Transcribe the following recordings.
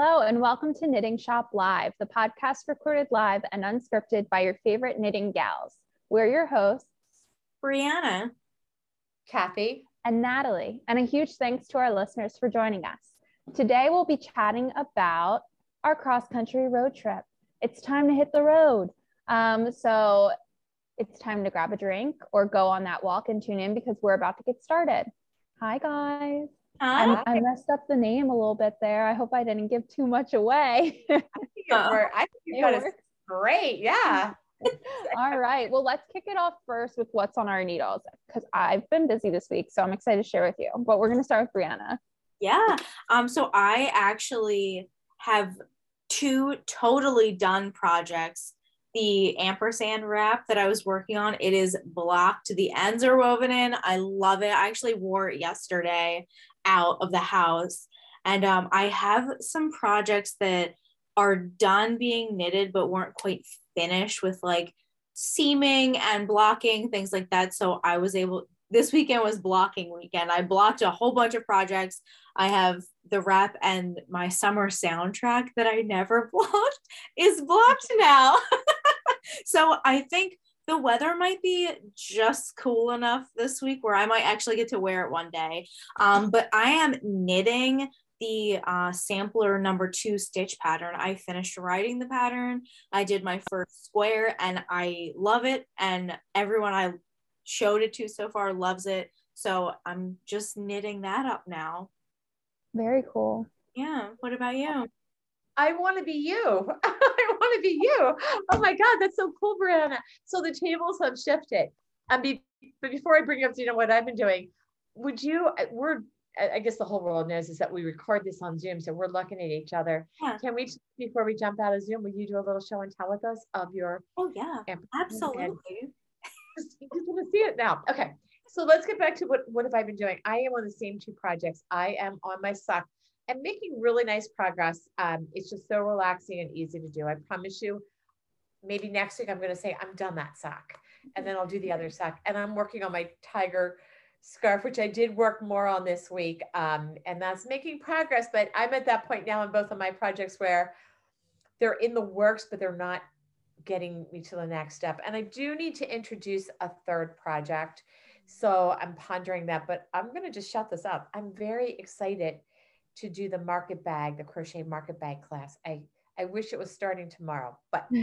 Hello, and welcome to Knitting Shop Live, the podcast recorded live and unscripted by your favorite knitting gals. We're your hosts, Brianna, Kathy, and Natalie, and a huge thanks to our listeners for joining us. Today, we'll be chatting about our cross country road trip. It's time to hit the road. Um, so, it's time to grab a drink or go on that walk and tune in because we're about to get started. Hi, guys. I, I messed up the name a little bit there. I hope I didn't give too much away. I think you got it great. Yeah. All right. Well, let's kick it off first with what's on our needles because I've been busy this week, so I'm excited to share with you. But we're going to start with Brianna. Yeah. Um. So I actually have two totally done projects. The ampersand wrap that I was working on, it is blocked. The ends are woven in. I love it. I actually wore it yesterday out of the house. And um, I have some projects that are done being knitted but weren't quite finished with like seaming and blocking, things like that. So I was able, this weekend was blocking weekend. I blocked a whole bunch of projects. I have the wrap and my summer soundtrack that I never blocked is blocked now. so I think the weather might be just cool enough this week where I might actually get to wear it one day. Um, but I am knitting the uh, sampler number two stitch pattern. I finished writing the pattern. I did my first square and I love it. And everyone I showed it to so far loves it. So I'm just knitting that up now. Very cool. Yeah. What about you? I want to be you. I want to be you. Oh my God, that's so cool, Brianna. So the tables have shifted. And be, but before I bring up, you know, what I've been doing, would you, we're, I guess the whole world knows is that we record this on Zoom. So we're looking at each other. Yeah. Can we, before we jump out of Zoom, will you do a little show and tell with us of your? Oh yeah, absolutely. just, just want to see it now. Okay. So let's get back to what, what have I been doing? I am on the same two projects. I am on my sock and making really nice progress. Um, it's just so relaxing and easy to do. I promise you, maybe next week I'm going to say, I'm done that sock. And then I'll do the other sock. And I'm working on my tiger scarf, which I did work more on this week. Um, and that's making progress. But I'm at that point now in both of my projects where they're in the works, but they're not getting me to the next step. And I do need to introduce a third project. So I'm pondering that, but I'm going to just shut this up. I'm very excited to do the market bag, the crochet market bag class. I, I wish it was starting tomorrow, but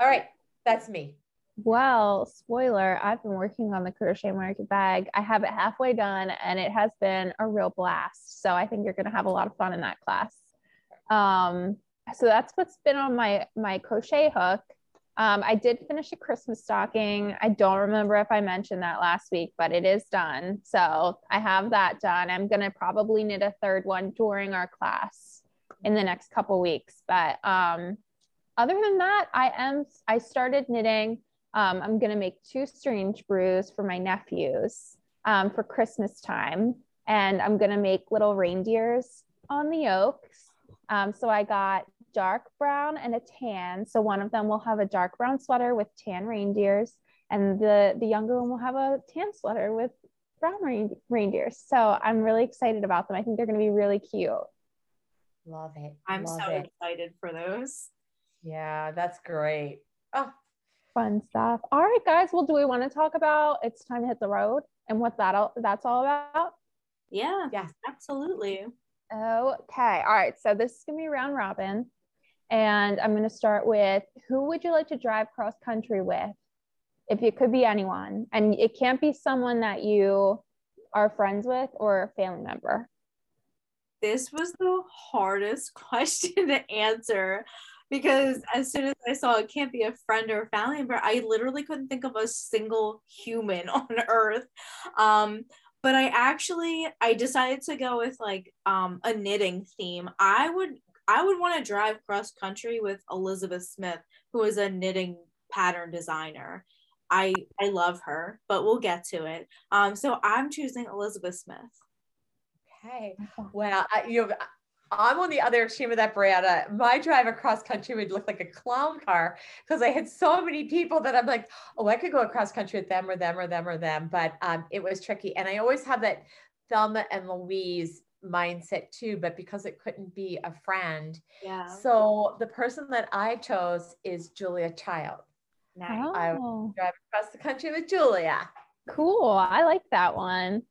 all right, that's me. Well, spoiler, I've been working on the crochet market bag. I have it halfway done and it has been a real blast. So I think you're going to have a lot of fun in that class. Um, so that's what's been on my my crochet hook. Um, I did finish a Christmas stocking. I don't remember if I mentioned that last week, but it is done. So I have that done. I'm going to probably knit a third one during our class in the next couple weeks. But um, other than that, I am, I started knitting. Um, I'm going to make two strange brews for my nephews um, for Christmas time. And I'm going to make little reindeers on the yokes. Um, so I got dark brown and a tan. So one of them will have a dark brown sweater with tan reindeers, and the the younger one will have a tan sweater with brown rein- reindeers. So I'm really excited about them. I think they're going to be really cute. Love it. I'm Love so it. excited for those. Yeah, that's great. Oh, fun stuff. All right, guys. Well, do we want to talk about it's time to hit the road and what that all, that's all about? Yeah. Yes, absolutely. Okay. All right. So this is gonna be round robin. And I'm going to start with who would you like to drive cross country with? If it could be anyone, and it can't be someone that you are friends with or a family member. This was the hardest question to answer because as soon as I saw it can't be a friend or a family member, I literally couldn't think of a single human on earth. Um, but I actually I decided to go with like um, a knitting theme. I would I would want to drive cross country with Elizabeth Smith, who is a knitting pattern designer. I I love her, but we'll get to it. Um, so I'm choosing Elizabeth Smith. Okay. Well, I, you know, I'm on the other extreme of that, Brianna. My drive across country would look like a clown car because I had so many people that I'm like, oh, I could go across country with them or them or them or them. But um, it was tricky. And I always have that Thelma and Louise mindset too, but because it couldn't be a friend. Yeah. So the person that I chose is Julia Child. Nice. I Oh, drive across the country with Julia. cool. I like that one.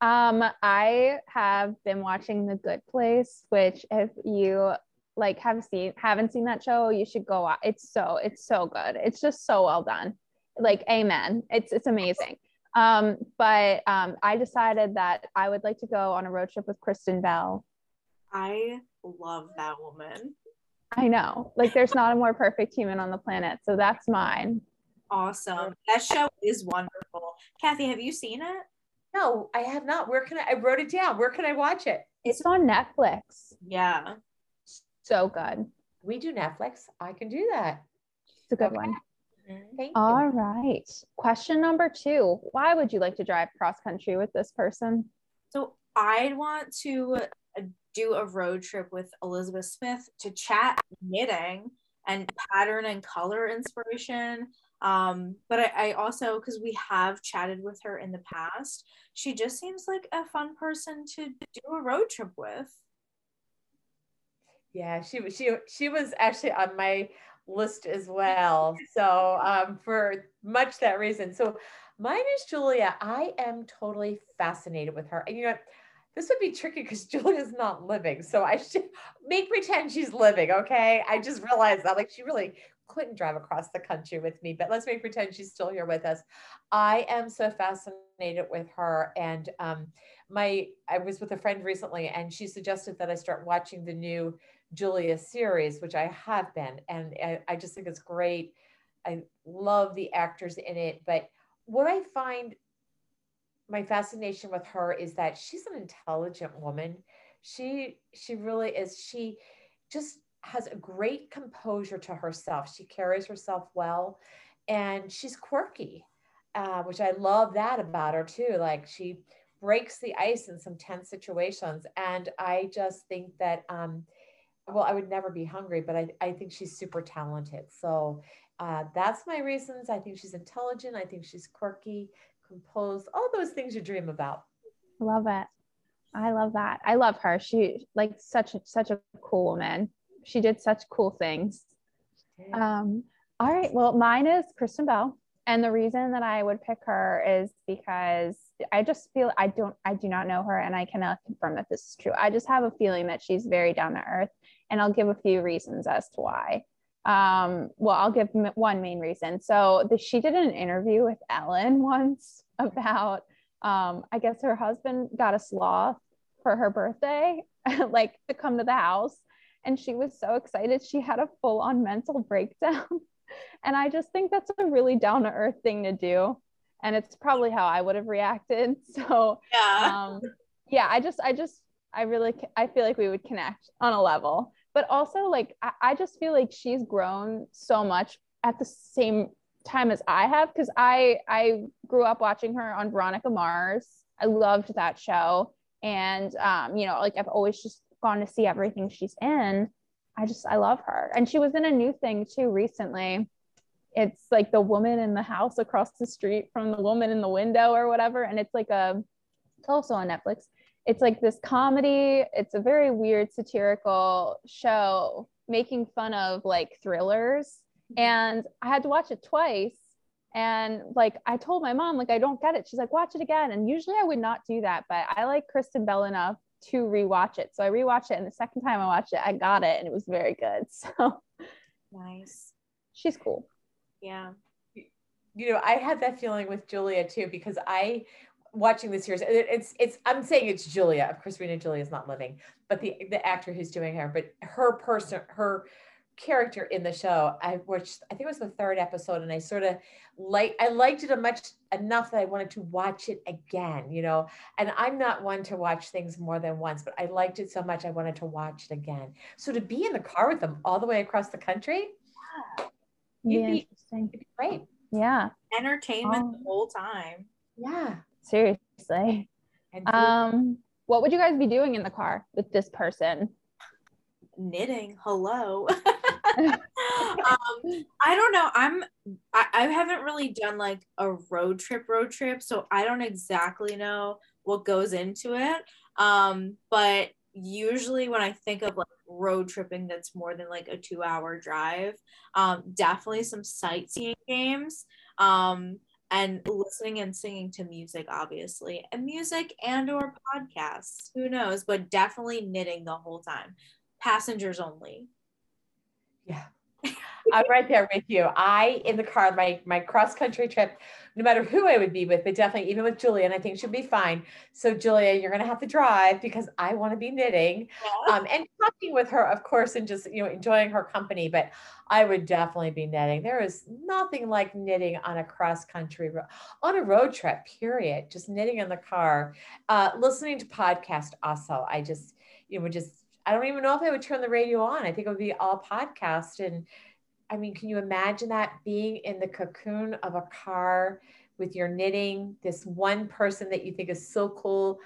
Um, I have been watching The Good Place, which if you like have seen haven't seen that show, you should go watch. It's so it's so good. It's just so well done. Like amen. It's it's amazing. Um, but um, I decided that I would like to go on a road trip with Kristen Bell. I love that woman. I know, like there's not a more perfect human on the planet, so that's mine. Awesome. That show is wonderful. Kathy, have you seen it? No, I have not. Where can I? I wrote it down. Where can I watch it? It's on Netflix. Yeah. So good. We do Netflix. I can do that. It's a good Okay. one. Thank you. All right. Question number two. Why would you like to drive cross country with this person? So I'd want to uh, do a road trip with Elizabeth Smith to chat knitting and pattern and color inspiration. Um, but I, I also, because we have chatted with her in the past, she just seems like a fun person to do a road trip with. Yeah, she was she she was actually on my list as well. So um, for much that reason. So mine is Julia. I am totally fascinated with her. And you know, this would be tricky because Julia's not living. So I should make pretend she's living. Okay. I just realized that like she really couldn't drive across the country with me, but let's make pretend she's still here with us. I am so fascinated with her. And um, my I was with a friend recently and she suggested that I start watching the new Julia series, which I have been, and I, I just think it's great. I love the actors in it, but what I find my fascination with her is that she's an intelligent woman. She she really is. She just has a great composure to herself. She carries herself well, and she's quirky, uh, which I love that about her too. Like she breaks the ice in some tense situations, and I just think that. Um, well, I would never be hungry, but I, I think she's super talented. So uh, that's my reasons. I think she's intelligent. I think she's quirky, composed, all those things you dream about. Love it. I love that. I love her. She like such such a cool woman. She did such cool things. Um, all right. Well, mine is Kristen Bell. And the reason that I would pick her is because I just feel I don't I do not know her and I cannot confirm that this is true. I just have a feeling that she's very down to earth and I'll give a few reasons as to why. Um, well, I'll give one main reason. So the, she did an interview with Ellen once about um, I guess her husband got a sloth for her birthday, like to come to the house. And she was so excited. She had a full on mental breakdown. and I just think that's a really down to earth thing to do. And it's probably how I would have reacted. So, Yeah. um, yeah, I just, I just, I really, I feel like we would connect on a level. But also, like, I, I just feel like she's grown so much at the same time as I have because I I grew up watching her on Veronica Mars. I loved that show, and um, you know, like I've always just gone to see everything she's in. I just I love her, and she was in a new thing too recently. It's like the woman in the house across the street from the woman in the window or whatever, and it's like a. It's also on Netflix. It's like this comedy. It's a very weird satirical show making fun of like thrillers mm-hmm. and I had to watch it twice. And like I told my mom, like I don't get it. She's like, watch it again. And usually I would not do that, but I like Kristen Bell enough to rewatch it. So I rewatched it, and the second time I watched it, I got it, and it was very good. So Nice. she's cool. Yeah. You know, I had that feeling with Julia too because I watching the series. It's it's I'm saying it's Julia. Of course, we know Julia is not living, but the the actor who's doing her, but her person, her character in the show. I watched. I think it was the third episode, and I sort of like I liked it a much enough that I wanted to watch it again. You know, and I'm not one to watch things more than once, but I liked it so much I wanted to watch it again. So to be in the car with them all the way across the country, yeah, You'd be- interesting. it'd be great. Yeah, Entertainment the Oh. whole time. Yeah. seriously. And food Um, what would you guys be doing in the car with this person? Knitting. Hello. um, I don't know. I'm I, I haven't really done like a road trip road trip, so I don't exactly know what goes into it. Um, but usually when I think of like road tripping that's more than like a two hour drive, um, definitely some sightseeing games. Um, and listening and singing to music obviously and music and or podcasts who knows but definitely knitting the whole time passengers only yeah I'm right there with you. I in the car, my my cross country trip, no matter who I would be with, but definitely even with Julia, and I think she'll be fine. So Julia, you're gonna have to drive because I want to be knitting, yeah. um, and talking with her, of course, and just you know enjoying her company. But I would definitely be knitting. There is nothing like knitting on a cross country on a road trip. Period. Just knitting in the car, uh, listening to podcast. Also, I just you know just I don't even know if I would turn the radio on. I think it would be all podcast and I mean, can you imagine that being in the cocoon of a car with your knitting, this one person that you think is so cool,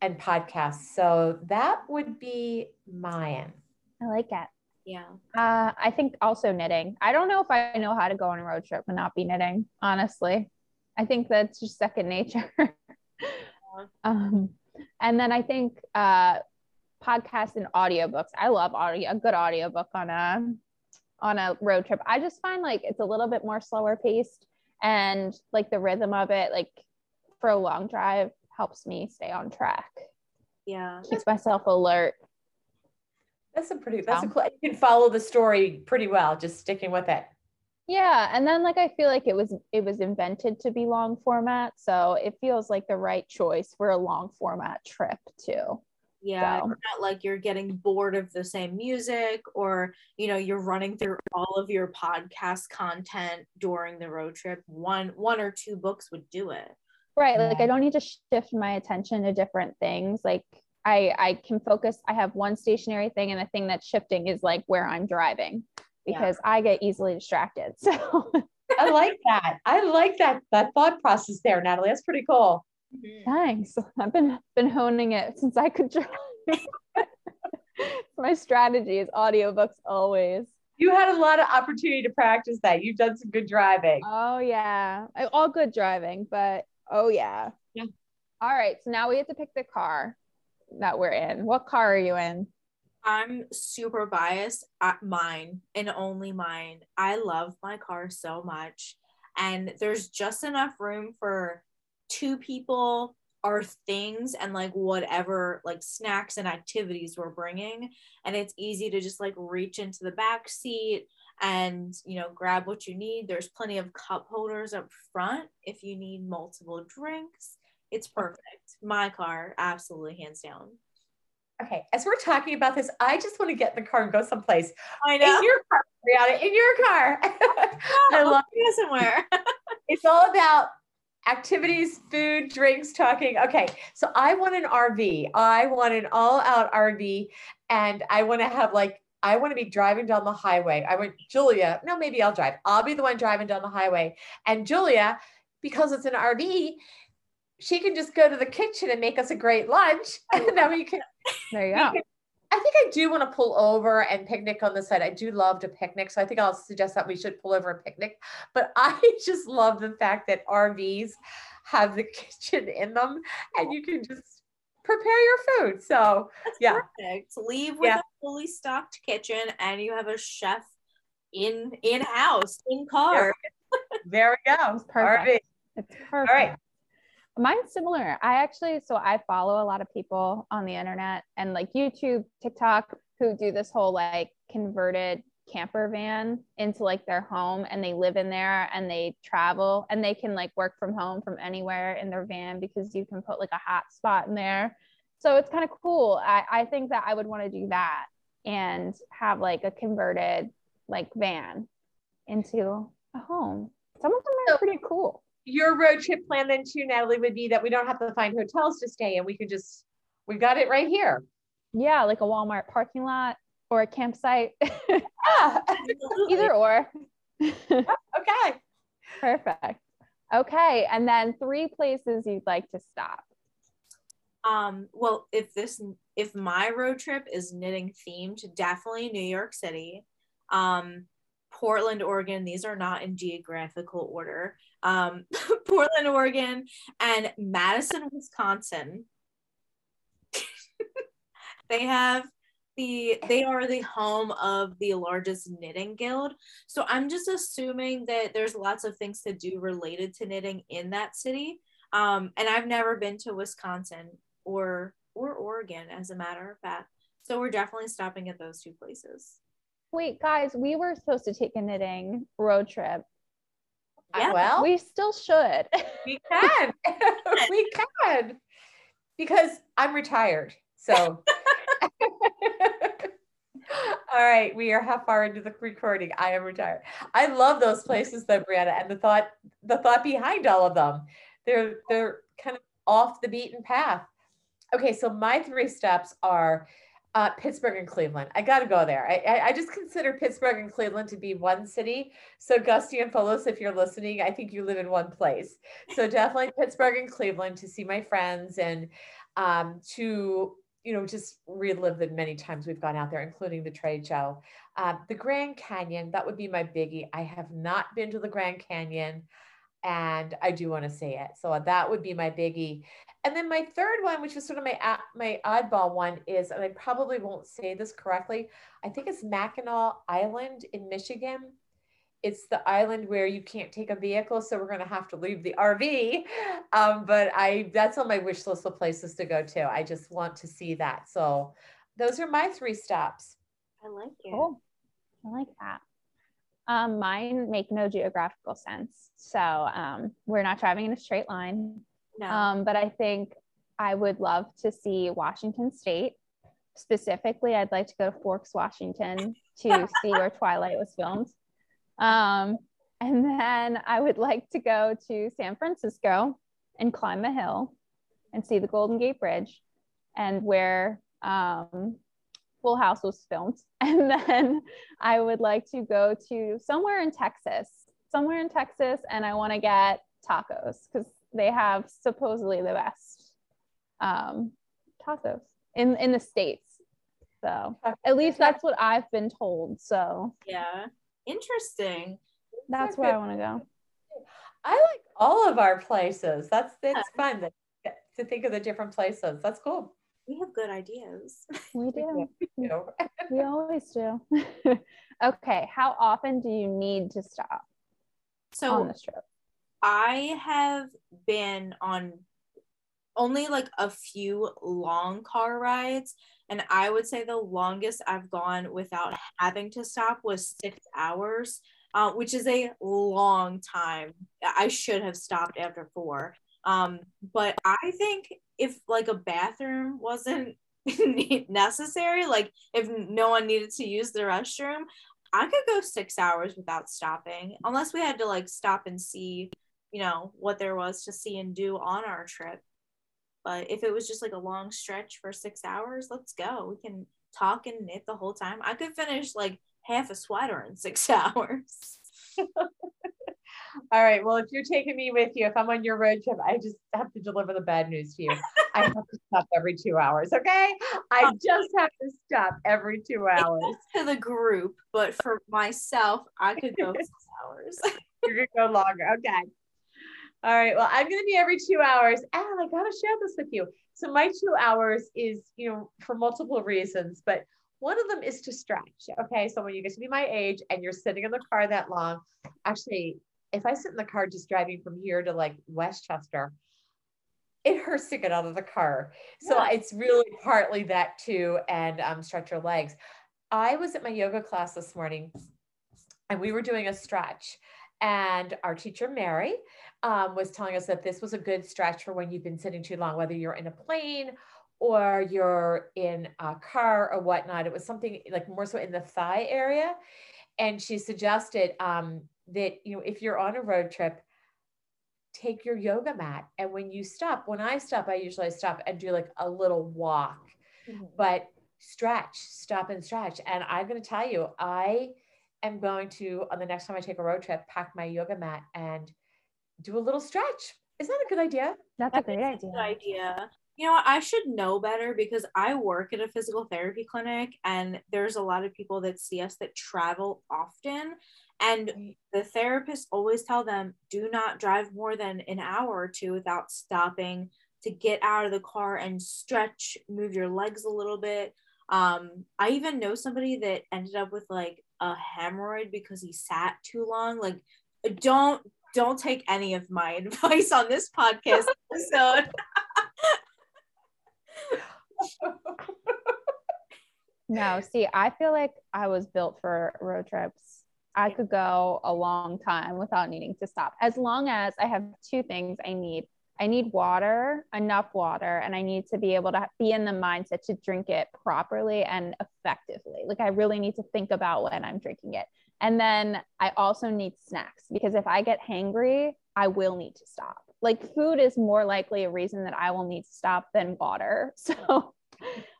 and podcasts? So that would be mine. I like it. Yeah. Uh, I think also knitting. I don't know if I know how to go on a road trip and not be knitting, honestly. I think that's just second nature. um, and then I think uh, podcasts and audiobooks. I love audio, a good audiobook on a on a road trip. I just find like it's a little bit more slower paced and like the rhythm of it, like for a long drive, helps me stay on track. Yeah. Keeps myself alert. That's a pretty, that's a cool, you can follow the story pretty well, just sticking with it. Yeah. And then like I feel like it was, it was invented to be long format. So it feels like the right choice for a long format trip too. Yeah, so. not like you're getting bored of the same music or, you know, you're running through all of your podcast content during the road trip. One one or two books would do it. Right. Like I don't need to shift my attention to different things. Like I I can focus I have one stationary thing and the thing that's shifting is like where I'm driving because yeah. I get easily distracted. So I like that. I like that that thought process there, Natalie. That's pretty cool. Mm-hmm. Thanks. I've been been honing it since I could drive. My strategy is audiobooks always. You had a lot of opportunity to practice that. You've done some good driving. Oh yeah. All good driving, but oh yeah. Yeah. All right. So now we have to pick the car that we're in. What car are you in? I'm super biased at mine and only mine. I love my car so much. And there's just enough room for two people our things and like whatever like snacks and activities we're bringing. And it's easy to just like reach into the back seat and you know grab what you need. There's plenty of cup holders up front if you need multiple drinks. It's perfect. My car absolutely hands down. Okay as we're talking about this i just want to get in the car and go someplace. I know. in your car Brianna, in your car. I love it somewhere. It's all about activities, food, drinks, talking. Okay, so I want an RV. I want an all out RV, and I want to have like, I want to be driving down the highway. I want Julia, no, maybe I'll drive. I'll be the one driving down the highway. And Julia, because it's an RV, she can just go to the kitchen and make us a great lunch. And then we can, there you go. I think I do want to pull over and picnic on the side. I do love to picnic. So I think I'll suggest that we should pull over and picnic. But I just love the fact that RVs have the kitchen in them and you can just prepare your food. So That's yeah. Perfect. Leave with yeah. a fully stocked kitchen and you have a chef in in house, in car. There we go. It's perfect. RV. It's perfect. All right. Mine's similar. I actually, so I follow a lot of people on the internet and like YouTube, TikTok, who do this whole like converted camper van into like their home and they live in there and they travel and they can like work from home from anywhere in their van because you can put like a hot spot in there. So it's kind of cool. I, I think that I would want to do that and have like a converted like van into a home. Some of them are pretty cool your road trip plan then too, Natalie, would be that we don't have to find hotels to stay in. We can just, we got it right here. Yeah, like a Walmart parking lot or a campsite. yeah, Either or. okay. Perfect. Okay. And then three places you'd like to stop. Um, well, if this if my road trip is knitting themed, definitely New York City. Um, Portland, Oregon. These are not in geographical order. Um, Portland, Oregon, and Madison, Wisconsin. They have the they are the home of the largest knitting guild. So I'm just assuming that there's lots of things to do related to knitting in that city. Um, and I've never been to Wisconsin or or Oregon, as a matter of fact. So we're definitely stopping at those two places. Wait, guys, we were supposed to take a knitting road trip. Yeah. Well, we still should. We can. we can. Because I'm retired. So All right, we are half far into the recording. I am retired. I love those places though, Brianna, and the thought the thought behind all of them. They're they're kind of off the beaten path. Okay, so my three steps are uh, Pittsburgh and Cleveland. I got to go there. I, I, I, just consider Pittsburgh and Cleveland to be one city. So Gusty and Folos, if you're listening, I think you live in one place. So definitely Pittsburgh and Cleveland to see my friends and um, to you know just relive the many times we've gone out there, including the trade show. Um, the Grand Canyon that would be my biggie. I have not been to the Grand Canyon and I do want to say it. So that would be my biggie. And then my third one, which is sort of my my oddball one, is and I probably won't say this correctly. I think it's Mackinac Island in Michigan. It's the island where you can't take a vehicle, so we're going to have to leave the RV. Um, but I that's on my wish list of places to go to. I just want to see that. So those are my three stops. I like it. Cool. I like that. Um, mine make no geographical sense. So um, we're not driving in a straight line. No. Um, but I think I would love to see Washington State. Specifically, I'd like to go to Forks, Washington to see where Twilight was filmed. Um, and then I would like to go to San Francisco and climb a hill and see the Golden Gate Bridge and where um, Full House was filmed. And then I would like to go to somewhere in Texas, somewhere in Texas, and I want to get tacos because they have supposedly the best um, tacos in in the states. So at least that's what I've been told. So yeah, interesting. That's where I want to go. I like all of our places. That's it's fun to, to think of the different places. That's cool. We have good ideas. We do. we, do. we always do. okay, how often do you need to stop? So on this trip? I have been on only like a few long car rides and i would say the longest i've gone without having to stop was six hours uh, which is a long time. I should have stopped after four. Um, but i think if like a bathroom wasn't necessary like if no one needed to use the restroom i could go six hours without stopping unless we had to like stop and see you know what there was to see and do on our trip. But if it was just like a long stretch for six hours let's go. We can talk and knit the whole time. I could finish like half a sweater in six hours. All right. Well if you're taking me with you if i'm on your road trip i just have to deliver the bad news to you. I have to stop every two hours okay? I just have to stop every two hours. to the group but for myself i could go six hours. You could go longer okay all right. Well, I'm going to be every two hours. And I got to share this with you. So, my two hours is, you know, for multiple reasons, but one of them is to stretch. Okay. So, when you get to be my age and you're sitting in the car that long, actually, if I sit in the car just driving from here to like Westchester, it hurts to get out of the car. So, yeah. it's really partly that too, and um, stretch your legs. I was at my yoga class this morning and we were doing a stretch. And our teacher, Mary, um, was telling us that this was a good stretch for when you've been sitting too long, whether you're in a plane or you're in a car or whatnot. It was something like more so in the thigh area. And she suggested um, that, you know, if you're on a road trip, take your yoga mat. And when you stop, when I stop, I usually stop and do like a little walk, mm-hmm. but stretch, stop and stretch. And I'm going to tell you, I am going to, on the next time I take a road trip, pack my yoga mat and do a little stretch. Is that a good idea? That's a great idea. A good idea. You know, I should know better because I work at a physical therapy clinic and there's a lot of people that see us that travel often. And the therapists always tell them do not drive more than an hour or two without stopping to get out of the car and stretch, move your legs a little bit. Um, I even know somebody that ended up with like a hemorrhoid because he sat too long. Like, don't don't take any of my advice on this podcast episode. no, see, I feel like I was built for road trips. I could go a long time without needing to stop. As long as I have two things I need. I need water, enough water, and I need to be able to be in the mindset to drink it properly and effectively. Like I really need to think about when I'm drinking it. And then I also need snacks because if I get hangry, I will need to stop. Like food is more likely a reason that I will need to stop than water. So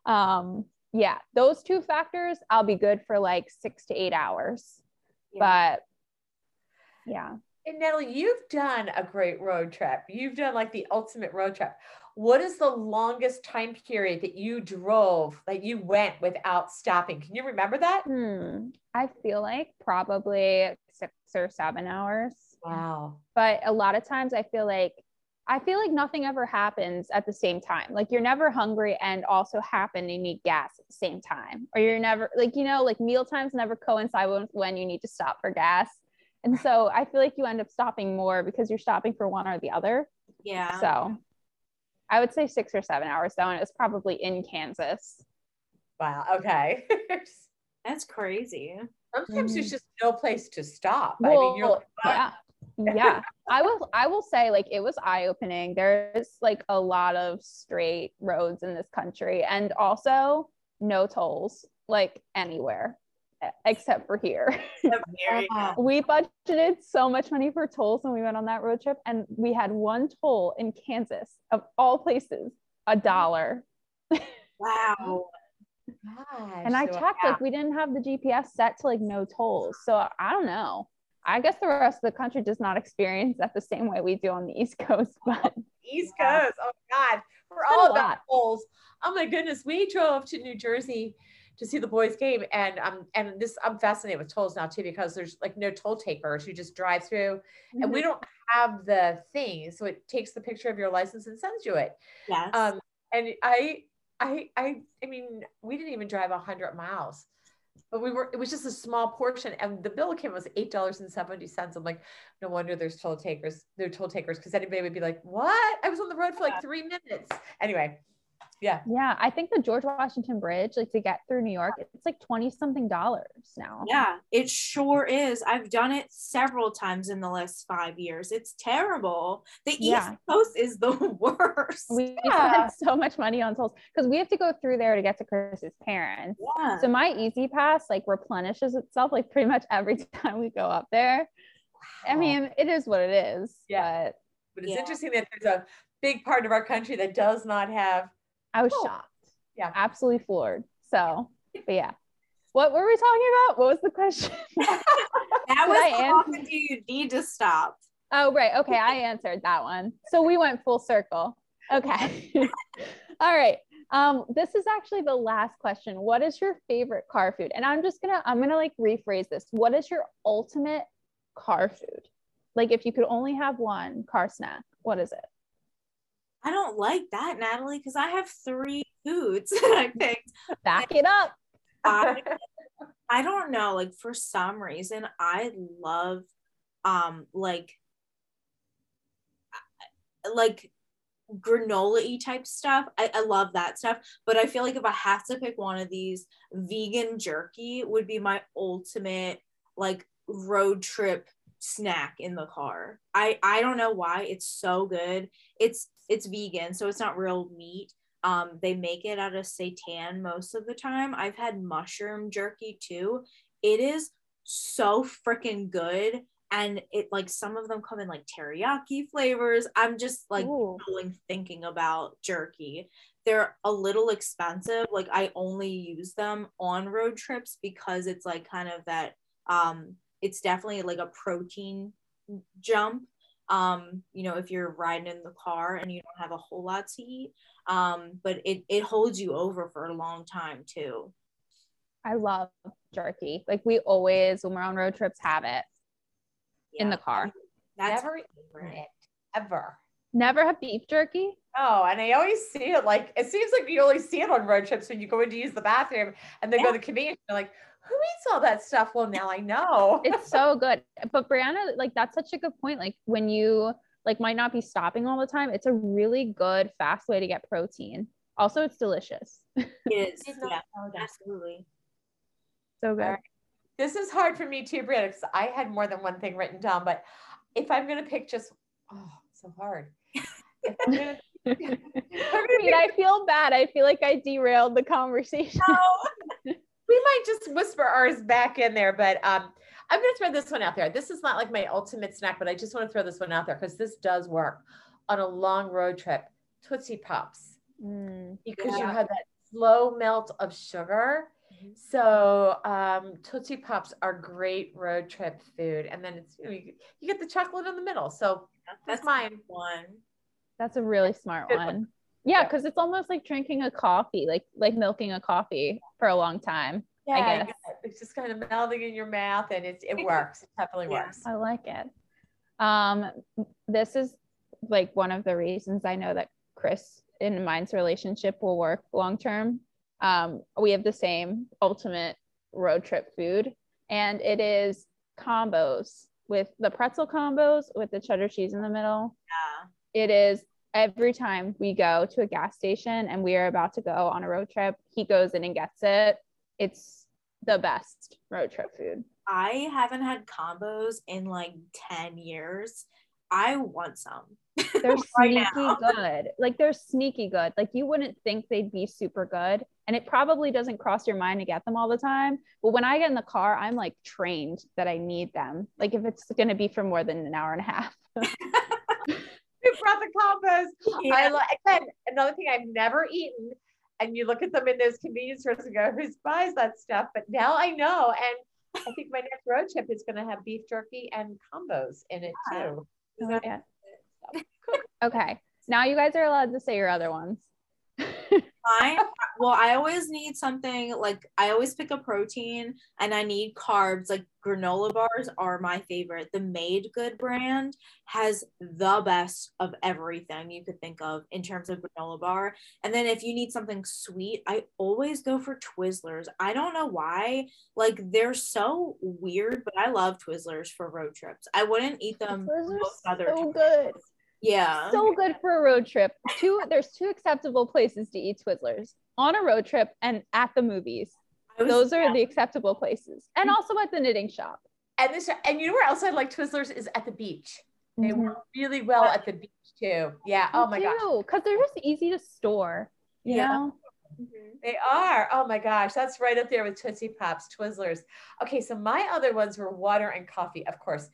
um yeah, those two factors, I'll be good for like six to eight hours. Yeah. But yeah. And Natalie, you've done a great road trip. You've done like the ultimate road trip. What is the longest time period that you drove, that you went without stopping? Can you remember that? Hmm. I feel like probably six or seven hours. Wow. But a lot of times I feel like I feel like nothing ever happens at the same time. Like you're never hungry and also happen to need gas at the same time. Or you're never like, you know, like meal times never coincide with when you need to stop for gas. And so I feel like you end up stopping more because you're stopping for one or the other. Yeah. So I would say six or seven hours though, and it was probably in Kansas. Wow. Okay. That's crazy. Sometimes mm. there's just no place to stop. Well, I mean, you're like, yeah yeah i will i will say like it was eye-opening there's like a lot of straight roads in this country and also no tolls like anywhere except for here we budgeted so much money for tolls when we went on that road trip and we had one toll in kansas of all places a dollar wow Gosh, and I checked, wow. like, we didn't have the GPS set to like no tolls. So I don't know. I guess the rest of the country does not experience that the same way we do on the East Coast. But East Coast, oh God, we're all about tolls. Oh my goodness, we drove to New Jersey to see the boys game, and um, and this I'm fascinated with tolls now too because there's like no toll takers. You just drive through, mm-hmm. and we mm-hmm. don't have the thing, so it takes the picture of your license and sends you it. Yes. Um, and I, I, I, I mean, we didn't even drive a hundred miles but we were it was just a small portion and the bill came was eight dollars and 70 cents i'm like no wonder there's toll takers they're toll takers because anybody would be like what i was on the road for like three minutes anyway yeah yeah i think the george washington bridge like to get through new york it's like 20 something dollars now yeah it sure is i've done it several times in the last five years it's terrible the yeah. east coast is the worst we yeah. spend so much money on tolls because we have to go through there to get to chris's parents yeah. so my E-ZPass like replenishes itself like pretty much every time we go up there wow. i mean it is what it is yeah but, but it's yeah. interesting that there's a big part of our country that does not have I was shocked. Yeah. Absolutely floored. So, but yeah. What were we talking about? What was the question? that was how often do you need to stop? Oh, right. Okay. I answered that one. So we went full circle. Okay. All right. Um, this is actually the last question. What is your favorite car food? And I'm just gonna, I'm gonna like rephrase this. What is your ultimate car food? Like if you could only have one car snack, what is it? I don't like that, Natalie, because I have three foods that I picked. Back it up. I, I don't know. Like for some reason, I love um like like granola type stuff. I, I love that stuff. But I feel like if I have to pick one of these, vegan jerky would be my ultimate like road trip snack in the car. I I don't know why it's so good. It's it's vegan, so it's not real meat. Um, they make it out of seitan most of the time. I've had mushroom jerky too. It is so freaking good. And it like some of them come in like teriyaki flavors. I'm just like thinking about jerky. They're a little expensive. Like I only use them on road trips because it's like kind of that um it's definitely like a protein jump um, you know, if you're riding in the car and you don't have a whole lot to eat. Um, but it, it holds you over for a long time too. I love jerky. Like we always, when we're on road trips, have it yeah. in the car. That's Never eaten it ever. Never have beef jerky. Oh, and I always see it like it seems like you only see it on road trips when you go in to use the bathroom and then Yeah. go to the convenience. You're like, who eats all that stuff? Well, now I know. it's so good. But Brianna, like that's such a good point. Like when you like might not be stopping all the time, it's a really good fast way to get protein. Also, it's delicious. It is. Not oh, Yeah, absolutely. So good. All right. This is hard for me too, Brianna, because I had more than one thing written down. But if I'm gonna pick just, oh, so hard. I'm I'm gonna Wait, pick- I feel bad. I feel like I derailed the conversation. we might just whisper ours back in there, but um, I'm going to throw this one out there. This is not like my ultimate snack, but I just want to throw this one out there because this does work on a long road trip. Tootsie Pops, Mm. because you have that slow melt of sugar. Mhm. So um, Tootsie Pops are great road trip food, and then it's you, know, you, you get the chocolate in the middle. So that's That's mine. one. That's a really smart one. one. Yeah, because it's almost like drinking a coffee, like like milking a coffee for a long time. Yeah, guess. it's just kind of melting in your mouth, and it's it works. It definitely Yeah. works. I like it. Um, this is like one of the reasons I know that Chris and mine's relationship will work long term. Um, we have the same ultimate road trip food, and it is combos with the pretzel combos with the cheddar cheese in the middle. Yeah. It is every time we go to a gas station and we are about to go on a road trip, he goes in and gets it. It's the best road trip food. I haven't had combos in like 10 years. I want some. They're sneaky now. good. Like they're sneaky good. Like you wouldn't think they'd be super good. And it probably doesn't cross your mind to get them all the time. But when I get in the car, I'm like trained that I need them. Like if it's going to be for more than an hour and a half. Who brought the combos? I Yeah. like again another thing I've never eaten, and you look at them in those convenience stores and go, "Who buys that stuff?" But now I know, and I think my next road trip is going to have beef jerky and combos in it too. Oh, I like. Okay. Now you guys are allowed to say your other ones. Mine, well, I always need something like I always pick a protein and I need carbs. Like granola bars are my favorite. The Made Good brand has the best of everything you could think of in terms of granola bar. And then if you need something sweet, I always go for Twizzlers. I don't know why. Like they're so weird, but I love Twizzlers for road trips. I wouldn't eat them Twizzlers most other so times. good. Yeah. So good for a road trip. Two there's two acceptable places to eat Twizzlers. On a road trip and at the movies. Was- Those are yeah. the acceptable places. And also at the knitting shop. And this, and you know where else I like Twizzlers is at the beach. They Mhm. work really well at the beach too. Yeah. Oh my gosh. Because they're just easy to store. You Yeah. know? Mhm. They are. Oh my gosh, that's right up there with Tootsie Pops, Twizzlers. Okay, so my other ones were water and coffee, of course.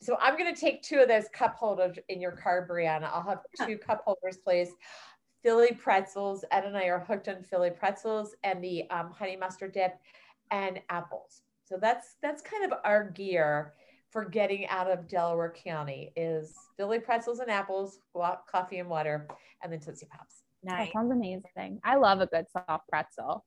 So I'm going to take two of those cup holders in your car, Brianna. I'll have Yeah. two cup holders, please. Philly pretzels. Ed and I are hooked on Philly pretzels and the um, honey mustard dip and apples. So that's that's kind of our gear for getting out of Delaware County is Philly pretzels and apples, coffee and water, and then Tootsie Pops. That Nice. sounds amazing. I love a good soft pretzel.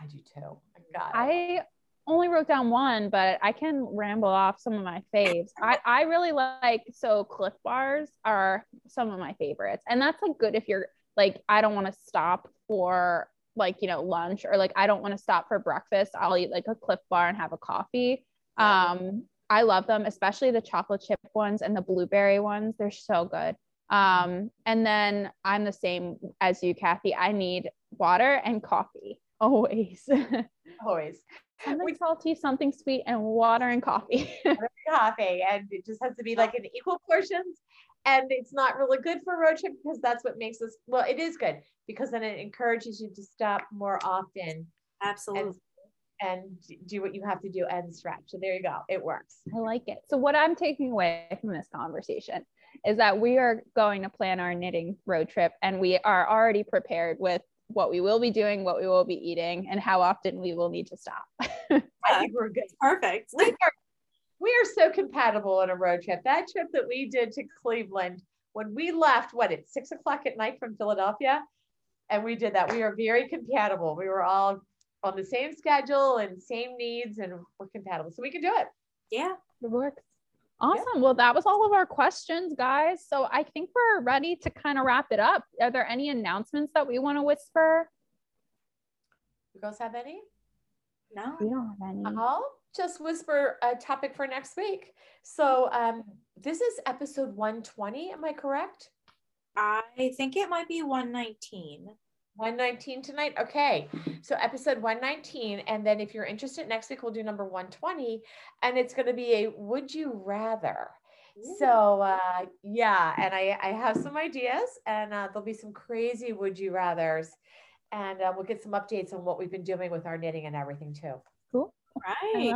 I do too. My God. I only wrote down one, but I can ramble off some of my faves. I, I really like so Clif bars are some of my favorites. And that's like good if you're like, I don't want to stop for like, you know, lunch or like I don't want to stop for breakfast. I'll eat like a Clif bar and have a coffee. Um, I love them, especially the chocolate chip ones and the blueberry ones. They're so good. Um, and then I'm the same as you, Kathy. I need water and coffee always. always. Something We- salty, something sweet, and water and coffee. coffee and it just has to be like in equal portions and it's not really good for a road trip because that's what makes us well it is good because then it encourages you to stop more often Absolutely. and do what you have to do and stretch so there you go it works I like it. So, what I'm taking away from this conversation is that we are going to plan our knitting road trip and we are already prepared with what we will be doing, what we will be eating, and how often we will need to stop. i think we're good Perfect. we are, we are so compatible on a road trip that trip that we did to cleveland when we left what at six o'clock at night from philadelphia and we did that we are very compatible we were all on the same schedule and same needs and we're compatible so we can do it Yeah. It works. Awesome. Well, that was all of our questions, guys. So I think we're ready to kind of wrap it up. Are there any announcements that we want to whisper? You girls have any? No. We don't have any. I'll just whisper a topic for next week. So um, this is episode 120. Am I correct? I think it might be 119. 119 tonight. Okay. So episode 119. And then if you're interested, next week we'll do number 120. And it's going to be a would you rather. So uh, yeah, and I, I have some ideas and uh, there'll be some crazy would you rathers. And uh, we'll get some updates on what we've been doing with our knitting and everything too. Cool. Right.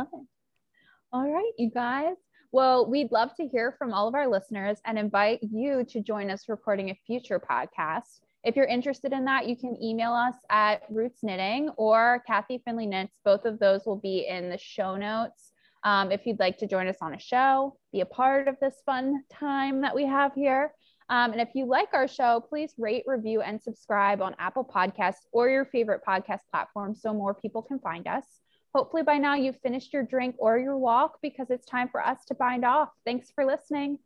All right, you guys. Well, we'd love to hear from all of our listeners and invite you to join us recording a future podcast. If you're interested in that, you can email us at Roots Knitting or Kathy Finley Knits. Both of those will be in the show notes. Um, if you'd like to join us on a show, be a part of this fun time that we have here. Um, and if you like our show, please rate, review, and subscribe on Apple Podcasts or your favorite podcast platform so more people can find us. Hopefully, by now you've finished your drink or your walk because it's time for us to bind off. Thanks for listening.